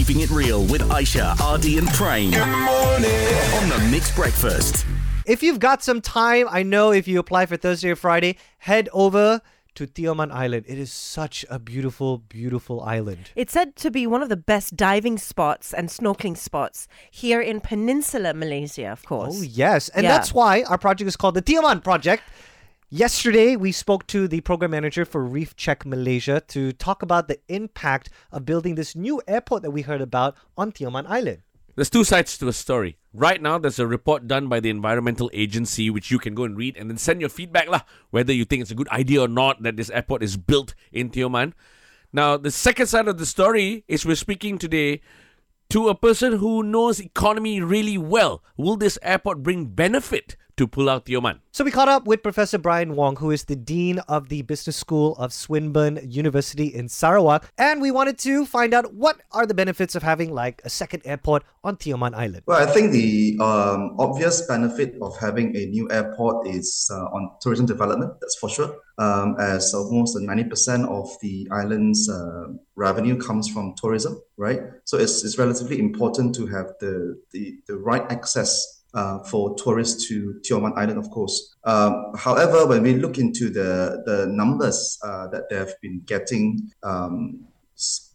Keeping It Real with Aisha, Ardy, and Prane. Good morning. On the MIX Breakfast. If you've got some time, I know if you apply for Thursday or Friday, head over to Tioman Island. It is such a beautiful, beautiful island. It's said to be one of the best diving spots and snorkeling spots here in Peninsular Malaysia, of course. Oh, yes. And Yeah. that's why our project is called the Tioman Project. Yesterday, we spoke to the program manager for Reef Check Malaysia to talk about the impact of building this new airport that we heard about on Tioman Island. There's two sides to a story. Right now, there's a report done by the environmental agency which you can go and read and then send your feedback lah, whether you think it's a good idea or not that this airport is built in Tioman. Now, the second side of the story is we're speaking today to a person who knows economy really well. Will this airport bring benefit to Pulau Tioman? So we caught up with Professor Brian Wong, who is the Dean of the Business School of Swinburne University in Sarawak, and we wanted to find out what are the benefits of having like a second airport on Tioman Island. Well, I think the um, obvious benefit of having a new airport is uh, on tourism development, that's for sure, um, as almost 90% of the island's uh, revenue comes from tourism, right? So it's, it's relatively important to have the, the, the right access uh, for tourists to Tioman Island, of course. Um, however, when we look into the, the numbers uh, that they've been getting um,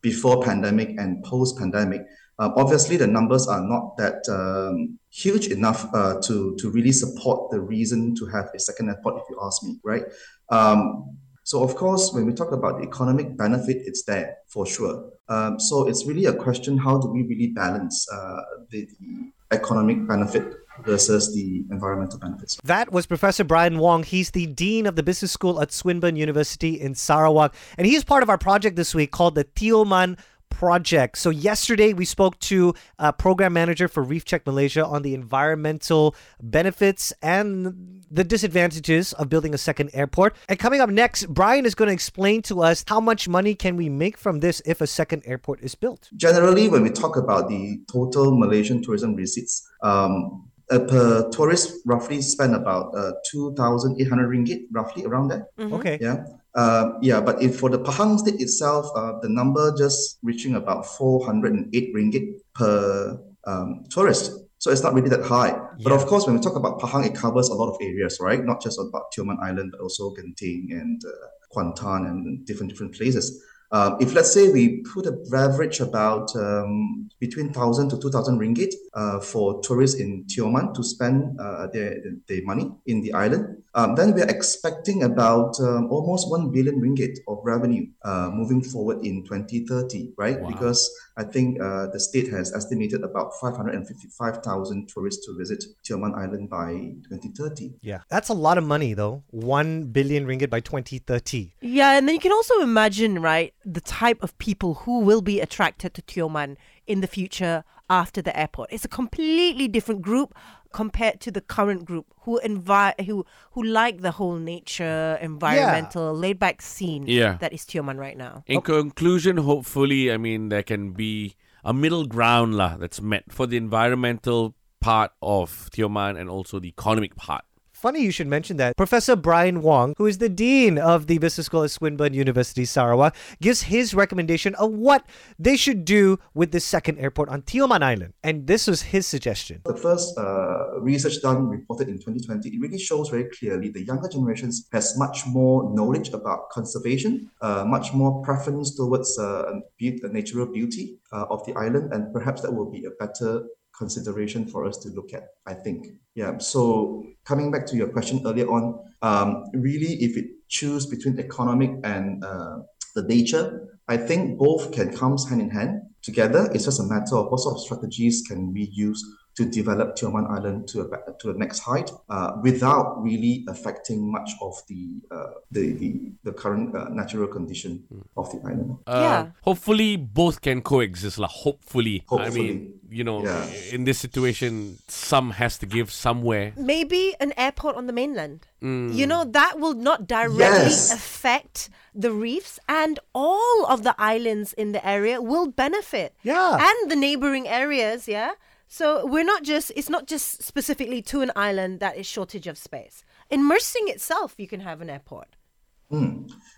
before pandemic and post pandemic, um, obviously, the numbers are not that um, huge enough uh, to to really support the reason to have a second airport. If you ask me, right? Um, so, of course, when we talk about the economic benefit, it's there for sure. Um, so, it's really a question: how do we really balance uh, the, the economic benefit versus the environmental benefits? That was Professor Brian Wong. He's the Dean of the Business School at Swinburne University in Sarawak. And he's part of our project this week called the Tioman Project. So, yesterday we spoke to a program manager for Reef Check Malaysia on the environmental benefits and the disadvantages of building a second airport. And coming up next, Brian is going to explain to us how much money can we make from this if a second airport is built. Generally, when we talk about the total Malaysian tourism receipts, um, uh, per tourist roughly spend about uh, 2,800 ringgit, roughly around that. Okay. Yeah. Uh, yeah, but if for the Pahang state itself, uh, the number just reaching about 408 ringgit per um, tourist. So it's not really that high. But of course, when we talk about Pahang, it covers a lot of areas, right? Not just about Tioman Island, but also Genting and uh, Kuantan and different different places. Um, if let's say we put a average about um, between 1,000 to 2,000 ringgit uh, for tourists in Tioman to spend uh, their, their money in the island, um, then we are expecting about um, almost 1 billion ringgit of revenue uh, moving forward in 2030, right? Because I think uh, the state has estimated about 555,000 tourists to visit Tioman Island by 2030. Yeah. That's a lot of money, though. 1 billion ringgit by 2030. Yeah, and then you can also imagine, right, the type of people who will be attracted to Tioman in the future after the airport. It's a completely different group compared to the current group who envi- who who like the whole nature, environmental, laid back scene Yeah. that is Tioman right now. In conclusion, hopefully, I mean, there can be a middle ground lah that's met for the environmental part of Tioman and also the economic part. Funny you should mention that. Professor Brian Wong, who is the Dean of the Business School at Swinburne University, Sarawak, gives his recommendation of what they should do with the second airport on Tioman Island. And this was his suggestion. The first uh, research done reported in 2020, it really shows very clearly the younger generations has much more knowledge about conservation, uh, much more preference towards uh, be- natural beauty uh, of the island, and perhaps that will be a better consideration for us to look at, I think. Yeah, so coming back to your question earlier on, um, really, if it choose between economic and uh, the nature, I think both can come hand in hand together. It's just a matter of what sort of strategies can we use to develop Tioman Island to a to the next height uh, without really affecting much of the uh, the, the the current uh, natural condition of the island. Uh, Yeah. Hopefully, both can coexist. lah. Hopefully. hopefully. I mean, you know, Yeah. in this situation, some has to give somewhere. Maybe an airport on the mainland. You know, that will not directly Yes. affect the reefs, and all of the islands in the area will benefit. Yeah. And the neighboring areas, yeah? So we're not just, it's not just specifically to an island that is shortage of space. In Mersing itself, you can have an airport.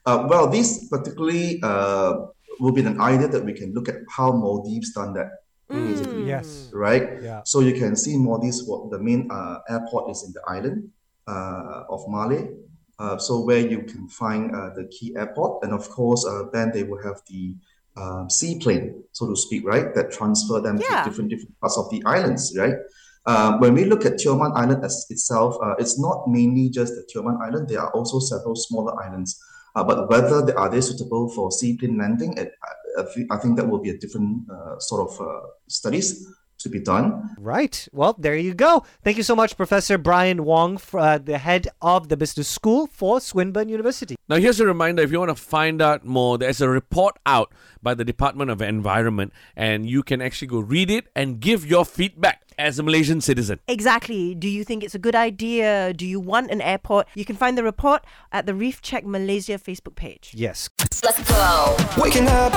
Uh, well, this particularly uh, will be an idea that we can look at how Maldives done that. Yes. Right? Yeah. So you can see Maldives, what the main uh, airport is in the island uh, of Malé. Uh, so where you can find uh, the key airport, and of course, uh, then they will have the uh, seaplane, so to speak, right, that transfer them Yeah. to different different parts of the islands, right? Uh, when we look at Tioman Island as itself, uh, it's not mainly just the Tioman Island. There are also several smaller islands. Uh, but whether they, are they suitable for seaplane landing, it, I, I, I think that will be a different uh, sort of uh, studies to be done. Right. Well, there you go. Thank you so much, Professor Brian Wong, for, uh, the head of the business school for Swinburne University. Now, here's a reminder if you want to find out more, there's a report out by the Department of Environment, and you can actually go read it and give your feedback as a Malaysian citizen. Exactly. Do you think it's a good idea? Do you want an airport? You can find the report at the Reef Check Malaysia Facebook page. Yes. Let's go. Waking up.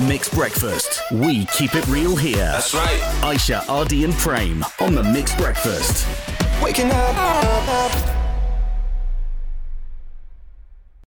MIX breakfast. We keep it real here. That's right. Aisha, Ardy, and Prame on the MIX Breakfast. Waking up.